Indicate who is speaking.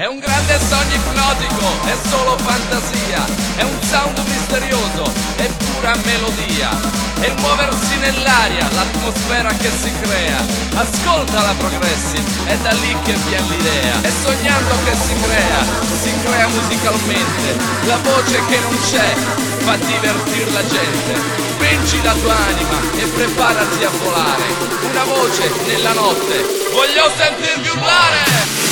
Speaker 1: È un grande sogno ipnotico, è solo fantasia, è un sound misterioso, è pura melodia, è il muoversi nell'aria, l'atmosfera che si crea. Ascolta la progressi, è da lì che viene l'idea. È sognando che si crea, si crea musicalmente, la voce che non c'è fa divertir la gente. Vinci la tua anima e preparati a volare. Una voce nella notte, voglio sentirvi urlare!